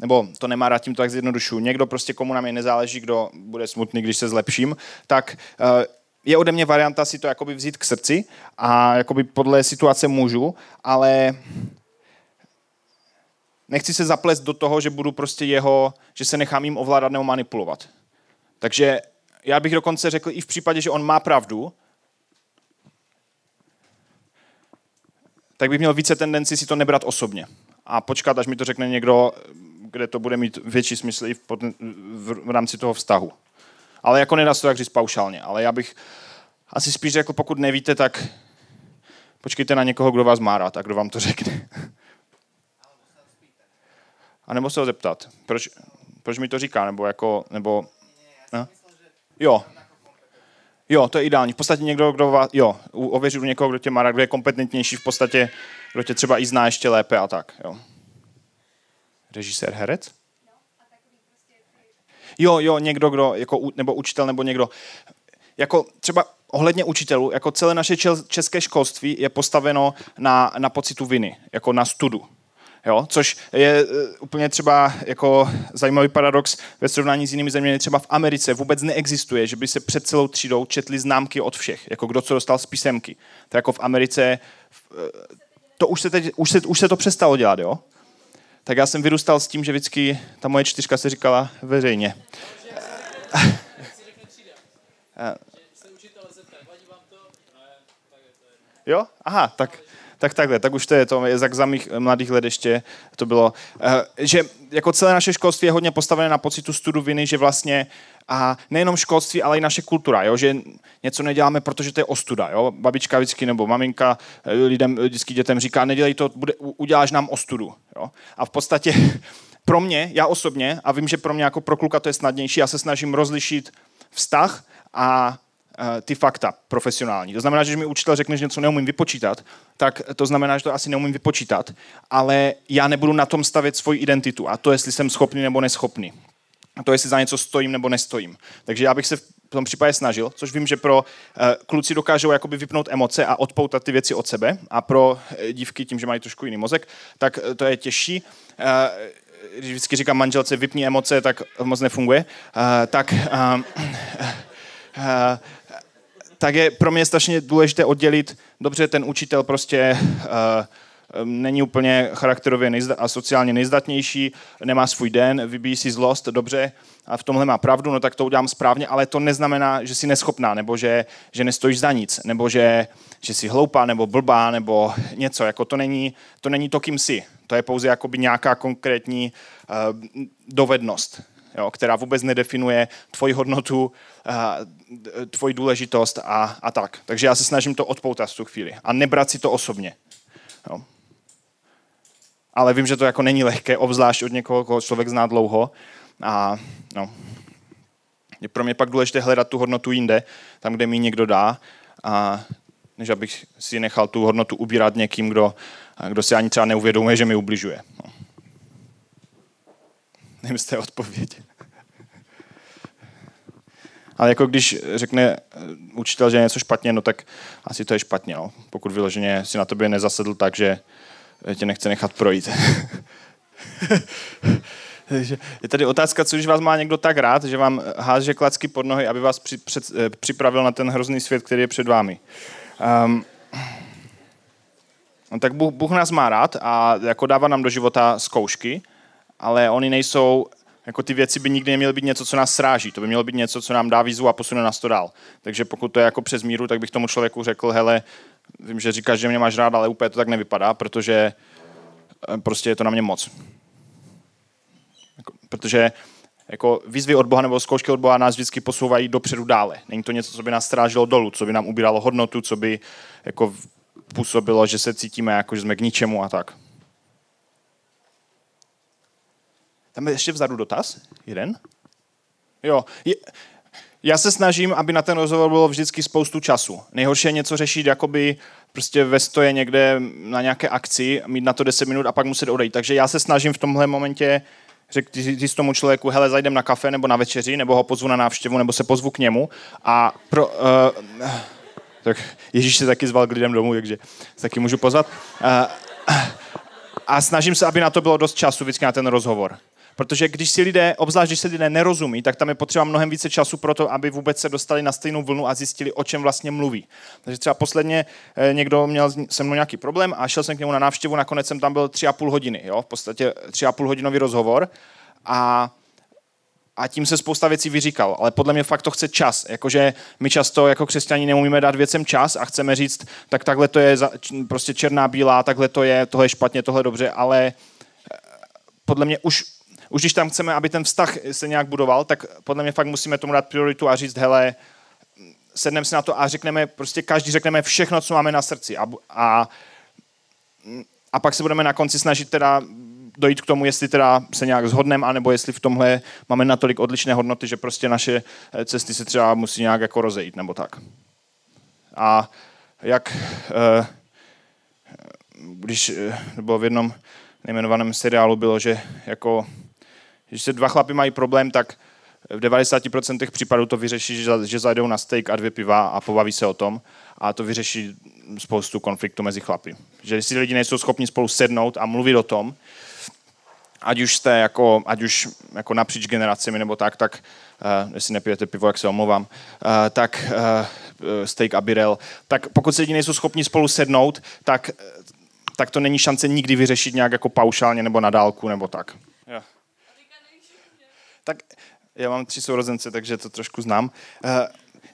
nebo to nemá rád tím to tak zjednodušu, někdo prostě komu na mě nezáleží, kdo bude smutný, když se zlepším, tak eh, je ode mě varianta si to jakoby vzít k srdci a jakoby podle situace můžu, ale nechci se zaplést do toho, že budu prostě jeho, že se nechám jim ovládat nebo manipulovat. Takže já bych dokonce řekl i v případě, že on má pravdu, tak bych měl více tendenci si to nebrat osobně a počkat, až mi to řekne někdo, kde to bude mít větší smysl i v, v, v rámci toho vztahu. Ale jako nedá se to jak říct paušálně. Ale já bych asi spíš řekl, pokud nevíte, tak počkejte na někoho, kdo vás má rád a kdo vám to řekne. A nebo se ho zeptat, proč, proč mi to říká, nebo jako, nebo... No? Jo. Jo, to je ideální. V podstatě někdo, kdo vás, jo, ověřit u někoho, kdo tě má rád, kdo je kompetentnější v podstatě, kdo tě třeba i zná ještě lépe a tak, jo. Režisér, herec? Jo, jo, někdo, kdo, jako, nebo učitel, nebo někdo. Jako třeba ohledně učitelů, jako celé naše české školství je postaveno na, na pocitu viny, jako na studu. Jo? Což je uh, úplně třeba jako zajímavý paradox ve srovnání s jinými zeměmi. Třeba v Americe vůbec neexistuje, že by se před celou třídou četly známky od všech, jako kdo co dostal z písemky. To jako v Americe, uh, to už se, teď, už, se, už se to přestalo dělat, jo? Tak já jsem vyrůstal s tím, že vždycky ta moje čtyřka se říkala veřejně. Jo? Aha, tak, tak takhle, tak už to je to, je jak za mých mladých let ještě to bylo, eh, že jako celé naše školství je hodně postavené na pocitu studu viny, že vlastně a nejenom školství, ale i naše kultura, jo? že něco neděláme, protože to je ostuda. Jo? Babička vždycky nebo maminka eh, lidem, vždycky dětem říká, nedělej to, bude, uděláš nám ostudu. Jo? A v podstatě pro mě, já osobně, a vím, že pro mě jako pro kluka to je snadnější, já se snažím rozlišit vztah a Eh, ty fakta profesionální. To znamená, že když mi učitel řekne, že něco neumím vypočítat, tak to znamená, že to asi neumím vypočítat, ale já nebudu na tom stavět svoji identitu a to, jestli jsem schopný nebo neschopný. A to, jestli za něco stojím nebo nestojím. Takže já bych se v tom případě snažil, což vím, že pro uh, kluci dokážou jakoby vypnout emoce a odpoutat ty věci od sebe a pro uh, dívky tím, že mají trošku jiný mozek, tak to je těžší. Když vždycky říkám manželce vypni emoce, tak moc nefunguje. Uh, tak uh, uh, tak je pro mě strašně důležité oddělit, dobře, ten učitel prostě uh, není úplně charakterově nejzda- a sociálně nejzdatnější, nemá svůj den, vybíjí si zlost, dobře, a v tomhle má pravdu, no tak to udělám správně, ale to neznamená, že jsi neschopná, nebo že, že nestojíš za nic, nebo že, že jsi hloupá, nebo blbá, nebo něco, jako to není to, není to kým jsi. To je pouze jakoby nějaká konkrétní uh, dovednost jo, která vůbec nedefinuje tvoji hodnotu, tvoji důležitost a, a tak. Takže já se snažím to odpoutat v tu chvíli a nebrat si to osobně. Jo. Ale vím, že to jako není lehké, obzvlášť od někoho, koho člověk zná dlouho. A no, je pro mě pak důležité hledat tu hodnotu jinde, tam, kde mi někdo dá, a než abych si nechal tu hodnotu ubírat někým, kdo, kdo si ani třeba neuvědomuje, že mi ubližuje. No. Nevím, jestli odpověď. Ale jako když řekne učitel, že je něco špatně, no tak asi to je špatně. No. Pokud vyloženě si na tobě nezasedl tak, že tě nechce nechat projít. je tady otázka, co když vás má někdo tak rád, že vám háže klacky pod nohy, aby vás při, před, eh, připravil na ten hrozný svět, který je před vámi. Um, no tak Bůh, Bůh nás má rád a jako dává nám do života zkoušky, ale oni nejsou jako ty věci by nikdy neměly být něco, co nás sráží. To by mělo být něco, co nám dá výzvu a posune nás to dál. Takže pokud to je jako přes míru, tak bych tomu člověku řekl, hele, vím, že říkáš, že mě máš rád, ale úplně to tak nevypadá, protože eh, prostě je to na mě moc. Jako, protože jako výzvy od Boha nebo zkoušky od Boha nás vždycky posouvají dopředu dále. Není to něco, co by nás strážilo dolů, co by nám ubíralo hodnotu, co by jako působilo, že se cítíme jako, že jsme k ničemu a tak. Tam je ještě vzadu dotaz? Jeden? Jo. Je, já se snažím, aby na ten rozhovor bylo vždycky spoustu času. Nejhorší je něco řešit jakoby prostě ve stoje někde na nějaké akci, mít na to 10 minut a pak muset odejít. Takže já se snažím v tomhle momentě řekl říct tomu člověku, hele, zajdem na kafe nebo na večeři, nebo ho pozvu na návštěvu, nebo se pozvu k němu a pro, uh, tak Ježíš se taky zval k lidem domů, takže se taky můžu pozvat. Uh, a snažím se, aby na to bylo dost času vždycky na ten rozhovor. Protože když si lidé, obzvlášť když se lidé nerozumí, tak tam je potřeba mnohem více času pro to, aby vůbec se dostali na stejnou vlnu a zjistili, o čem vlastně mluví. Takže třeba posledně eh, někdo měl se mnou nějaký problém a šel jsem k němu na návštěvu, nakonec jsem tam byl tři a půl hodiny, jo? v podstatě tři a půl hodinový rozhovor a a tím se spousta věcí vyříkal, ale podle mě fakt to chce čas. Jakože my často jako křesťani neumíme dát věcem čas a chceme říct, tak takhle to je prostě černá, bílá, takhle to je, tohle je špatně, tohle je dobře, ale eh, podle mě už už když tam chceme, aby ten vztah se nějak budoval, tak podle mě fakt musíme tomu dát prioritu a říct, hele, sedneme si na to a řekneme, prostě každý řekneme všechno, co máme na srdci. A, a, a pak se budeme na konci snažit teda dojít k tomu, jestli teda se nějak zhodneme, anebo jestli v tomhle máme natolik odlišné hodnoty, že prostě naše cesty se třeba musí nějak jako rozejít, nebo tak. A jak, eh, když eh, bylo v jednom nejmenovaném seriálu, bylo, že jako když se dva chlapy mají problém, tak v 90% případů to vyřeší, že, zajdou na steak a dvě piva a pobaví se o tom a to vyřeší spoustu konfliktu mezi chlapy. Že si lidi nejsou schopni spolu sednout a mluvit o tom, ať už jste jako, ať už jako napříč generacemi nebo tak, tak uh, jestli nepijete pivo, jak se omlouvám, uh, tak uh, steak a birel, tak pokud se lidi nejsou schopni spolu sednout, tak, tak to není šance nikdy vyřešit nějak jako paušálně nebo na dálku nebo tak. Tak já mám tři sourozence, takže to trošku znám. Uh,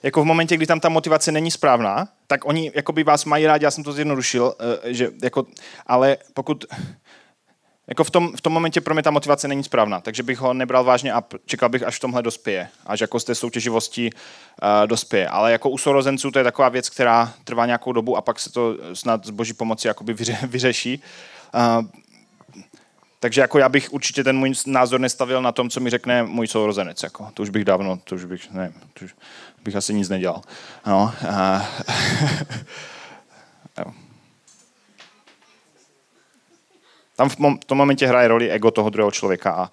jako v momentě, kdy tam ta motivace není správná, tak oni jakoby vás mají rádi, já jsem to zjednodušil, uh, že jako, ale pokud jako v tom, v tom momentě pro mě ta motivace není správná, takže bych ho nebral vážně a čekal bych, až v tomhle dospěje, až jako z té soutěživosti uh, dospěje. Ale jako u sourozenců to je taková věc, která trvá nějakou dobu a pak se to snad z boží pomoci jakoby vyře, vyřeší. Uh, takže jako já bych určitě ten můj názor nestavil na tom, co mi řekne můj sourozenec. Jako. To už bych dávno, to už bych, nevím, to už bych asi nic nedělal. No, a, Tam v, tom momentě hraje roli ego toho druhého člověka a,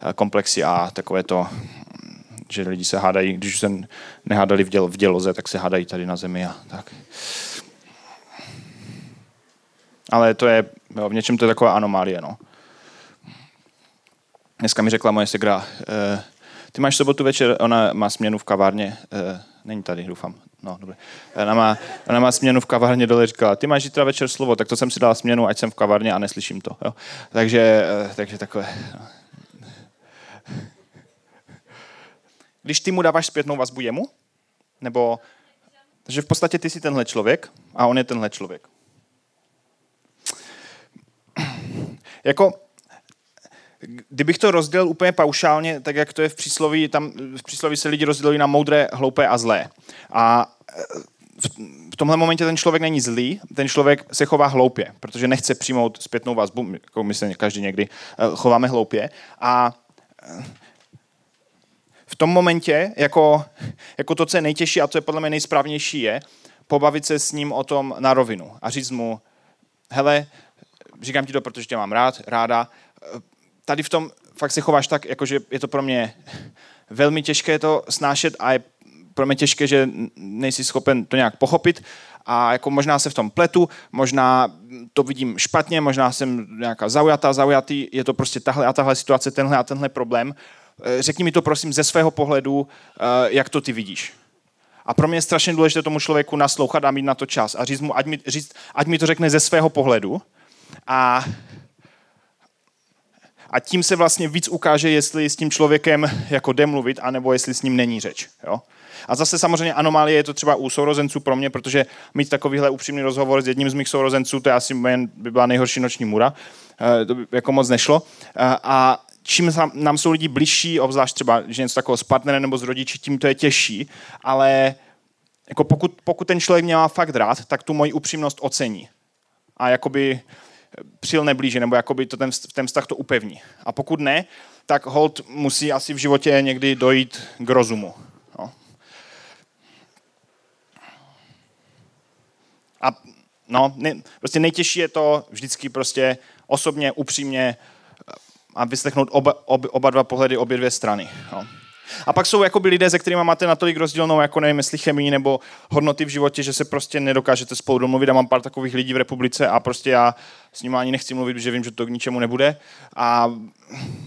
a komplexy a takové to, že lidi se hádají, když se nehádali v, děl, v děloze, tak se hádají tady na zemi a tak. Ale to je, jo, v něčem to je taková anomálie, no. Dneska mi řekla moje segra, eh, ty máš sobotu večer, ona má směnu v kavárně, eh, není tady, doufám. No, dobré. Ona má, ona má směnu v kavárně dole, říkala, ty máš zítra večer slovo, tak to jsem si dal směnu, ať jsem v kavárně a neslyším to. Jo. Takže, eh, takže takové. Když ty mu dáváš zpětnou vazbu jemu, nebo takže v podstatě ty jsi tenhle člověk a on je tenhle člověk. Jako kdybych to rozdělil úplně paušálně, tak jak to je v přísloví, tam v přísloví se lidi rozdělují na moudré, hloupé a zlé. A e, v tomhle momentě ten člověk není zlý, ten člověk se chová hloupě, protože nechce přijmout zpětnou vazbu, jako my se každý někdy e, chováme hloupě. A e, v tom momentě, jako, jako to, co je nejtěžší a co je podle mě nejsprávnější, je pobavit se s ním o tom na rovinu a říct mu, hele, říkám ti to, protože tě mám rád, ráda, tady v tom fakt se chováš tak, jakože je to pro mě velmi těžké to snášet a je pro mě těžké, že nejsi schopen to nějak pochopit a jako možná se v tom pletu, možná to vidím špatně, možná jsem nějaká zaujatá, zaujatý, je to prostě tahle a tahle situace, tenhle a tenhle problém. Eh, řekni mi to prosím ze svého pohledu, eh, jak to ty vidíš. A pro mě je strašně důležité tomu člověku naslouchat a mít na to čas a říct mu, ať mi, říct, ať mi to řekne ze svého pohledu a a tím se vlastně víc ukáže, jestli s tím člověkem jako jde mluvit, anebo jestli s ním není řeč. Jo? A zase samozřejmě anomálie je to třeba u sourozenců pro mě, protože mít takovýhle upřímný rozhovor s jedním z mých sourozenců, to je asi jen by byla nejhorší noční mura, eh, to by jako moc nešlo. Eh, a čím nám jsou lidi bližší, obzvlášť třeba, že něco takového s partnerem nebo s rodiči, tím to je těžší, ale jako pokud, pokud ten člověk mě má fakt rád, tak tu moji upřímnost ocení. A jakoby přil blíže, nebo jakoby to ten, ten vztah to upevní. A pokud ne, tak hold musí asi v životě někdy dojít k rozumu. No. A no, ne, prostě nejtěžší je to vždycky prostě osobně, upřímně a vyslechnout oba, ob, oba dva pohledy, obě dvě strany. No. A pak jsou jakoby lidé, se kterými máte natolik rozdílnou, jako nevím, jestli chemii nebo hodnoty v životě, že se prostě nedokážete spolu domluvit. A mám pár takových lidí v republice a prostě já s nimi ani nechci mluvit, že vím, že to k ničemu nebude. A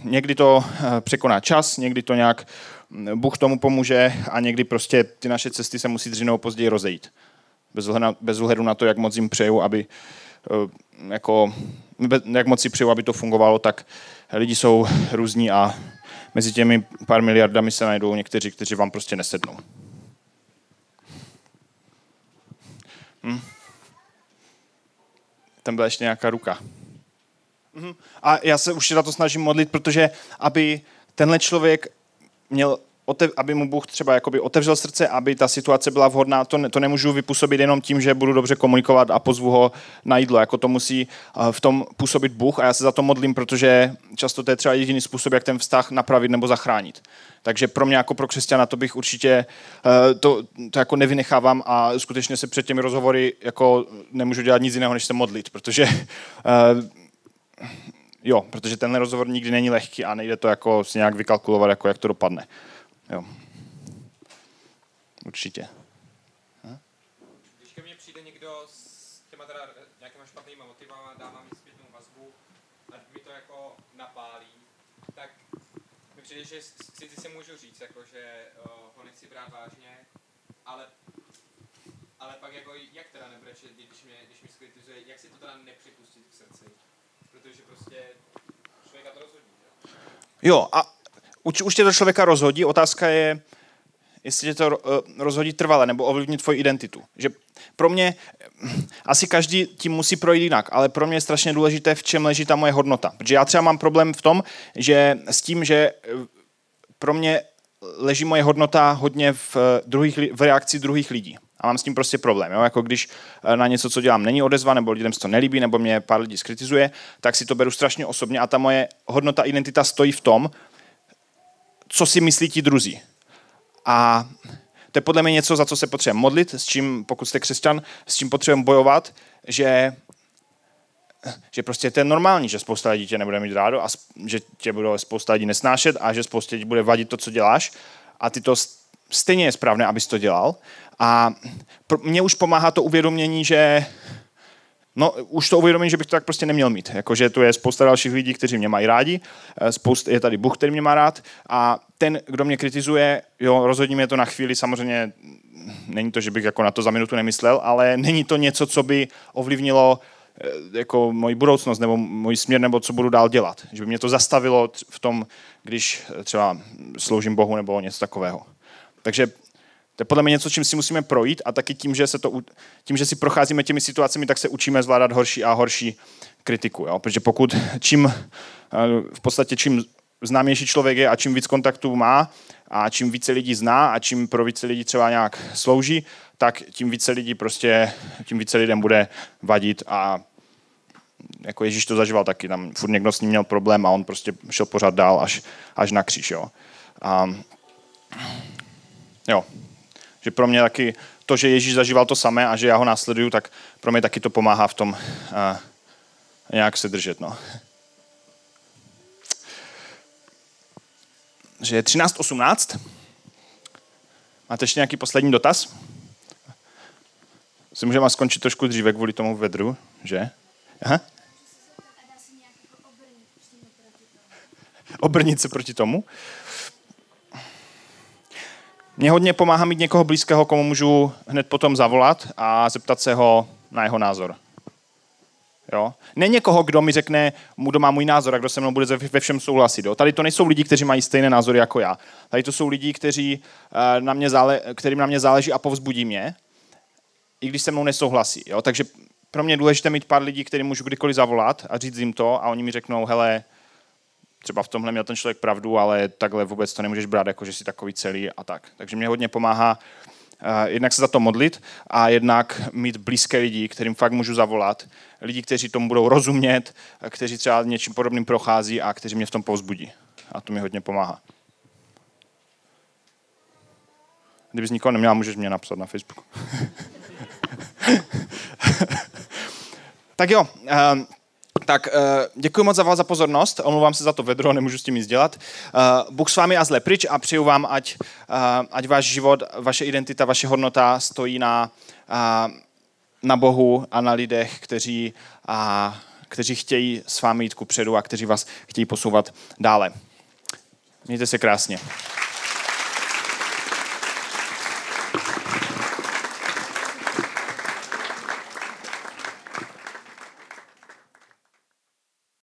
někdy to eh, překoná čas, někdy to nějak hm, Bůh tomu pomůže a někdy prostě ty naše cesty se musí nebo později rozejít. Bez ohledu, bez ohledu na to, jak moc jim přeju, aby eh, jako, jak moc si přeju, aby to fungovalo, tak lidi jsou různí a mezi těmi pár miliardami se najdou někteří, kteří vám prostě nesednou. Hm. Tam byla ještě nějaká ruka. Mhm. A já se už na to snažím modlit, protože aby tenhle člověk měl aby mu Bůh třeba jakoby otevřel srdce, aby ta situace byla vhodná, to, ne, to nemůžu vypůsobit jenom tím, že budu dobře komunikovat a pozvu ho na jídlo, jako to musí uh, v tom působit Bůh a já se za to modlím, protože často to je třeba jediný způsob, jak ten vztah napravit nebo zachránit. Takže pro mě jako pro křesťana to bych určitě uh, to, to jako nevynechávám a skutečně se před těmi rozhovory jako nemůžu dělat nic jiného, než se modlit, protože uh, jo, protože tenhle rozhovor nikdy není lehký a nejde to jako si nějak vykalkulovat, jako jak to dopadne. Jo. Určitě. Hm? Když ke mně přijde někdo s těma teda nějakýma špatnýma motivama, dá mi zpětnou vazbu a mi to jako napálí, tak mi přijde, že si, si můžu říct, jako, že uh, ho nechci brát vážně, ale, ale pak jako jak teda nebreče, když mě, když mě skritizuje, jak si to teda nepřipustit v srdci, protože prostě člověka to rozhodí. Jo, a už, už tě to člověka rozhodí, otázka je, jestli tě to uh, rozhodí trvale nebo ovlivní tvoji identitu. Že pro mě, asi každý tím musí projít jinak, ale pro mě je strašně důležité, v čem leží ta moje hodnota. Protože já třeba mám problém v tom, že s tím, že eh, pro mě leží moje hodnota hodně v, eh, druhých, v reakci druhých lidí. A mám s tím prostě problém. Jo? Jako když na něco, co dělám, není odezva, nebo lidem se to nelíbí, nebo mě pár lidí skritizuje, tak si to beru strašně osobně a ta moje hodnota, identita stojí v tom, co si myslí ti druzí. A to je podle mě něco, za co se potřebuje modlit, s čím, pokud jste křesťan, s čím potřebujeme bojovat, že, že prostě to je normální, že spousta lidí tě nebude mít rádo a že tě bude spousta lidí nesnášet a že spousta lidí bude vadit to, co děláš a ty to stejně je správné, abys to dělal. A mně už pomáhá to uvědomění, že No, už to uvědomím, že bych to tak prostě neměl mít. Jakože tu je spousta dalších lidí, kteří mě mají rádi, eh, spousta, je tady Bůh, který mě má rád a ten, kdo mě kritizuje, jo, rozhodně mě to na chvíli, samozřejmě není to, že bych jako na to za minutu nemyslel, ale není to něco, co by ovlivnilo eh, jako moji budoucnost nebo můj směr, nebo co budu dál dělat. Že by mě to zastavilo v tom, když třeba sloužím Bohu nebo něco takového. Takže to je podle mě něco, čím si musíme projít a taky tím, že, se to, tím, že si procházíme těmi situacemi, tak se učíme zvládat horší a horší kritiku. Jo? Protože pokud čím, eh, v podstatě čím známější člověk je a čím víc kontaktů má a čím více lidí zná a čím pro více lidí třeba nějak slouží, tak tím více lidí prostě, tím více lidem bude vadit a jako Ježíš to zažíval taky, tam furt někdo s ním měl problém a on prostě šel pořád dál až, až na kříž. Jo. A, jo, že pro mě taky to, že Ježíš zažíval to samé a že já ho následuju, tak pro mě taky to pomáhá v tom uh, nějak se držet. No. Že je 13.18. Máte ještě nějaký poslední dotaz? Si můžeme skončit trošku dříve kvůli tomu vedru, že? Aha. Obrnit se proti tomu. Mně hodně pomáhá mít někoho blízkého, komu můžu hned potom zavolat a zeptat se ho na jeho názor. Jo? Ne někoho, kdo mi řekne, kdo má můj názor a kdo se mnou bude ve všem souhlasit. Jo? Tady to nejsou lidi, kteří mají stejné názory jako já. Tady to jsou lidi, kteří, eh, na mě zále, kterým na mě záleží a povzbudí mě, i když se mnou nesouhlasí. Jo? Takže pro mě je důležité mít pár lidí, kterým můžu kdykoliv zavolat a říct jim to a oni mi řeknou, hele, třeba v tomhle měl ten člověk pravdu, ale takhle vůbec to nemůžeš brát, jako že jsi takový celý a tak. Takže mě hodně pomáhá uh, jednak se za to modlit a jednak mít blízké lidi, kterým fakt můžu zavolat. Lidi, kteří tomu budou rozumět, kteří třeba něčím podobným prochází a kteří mě v tom povzbudí. A to mi hodně pomáhá. Kdybys nikoho neměla, můžeš mě napsat na Facebooku. tak jo, um, tak uh, děkuji moc za vás za pozornost, omlouvám se za to vedro, nemůžu s tím nic dělat. Uh, Bůh s vámi a zle pryč a přeju vám, ať, uh, ať váš život, vaše identita, vaše hodnota stojí na, na Bohu a na lidech, kteří, uh, kteří chtějí s vámi jít ku předu a kteří vás chtějí posouvat dále. Mějte se krásně.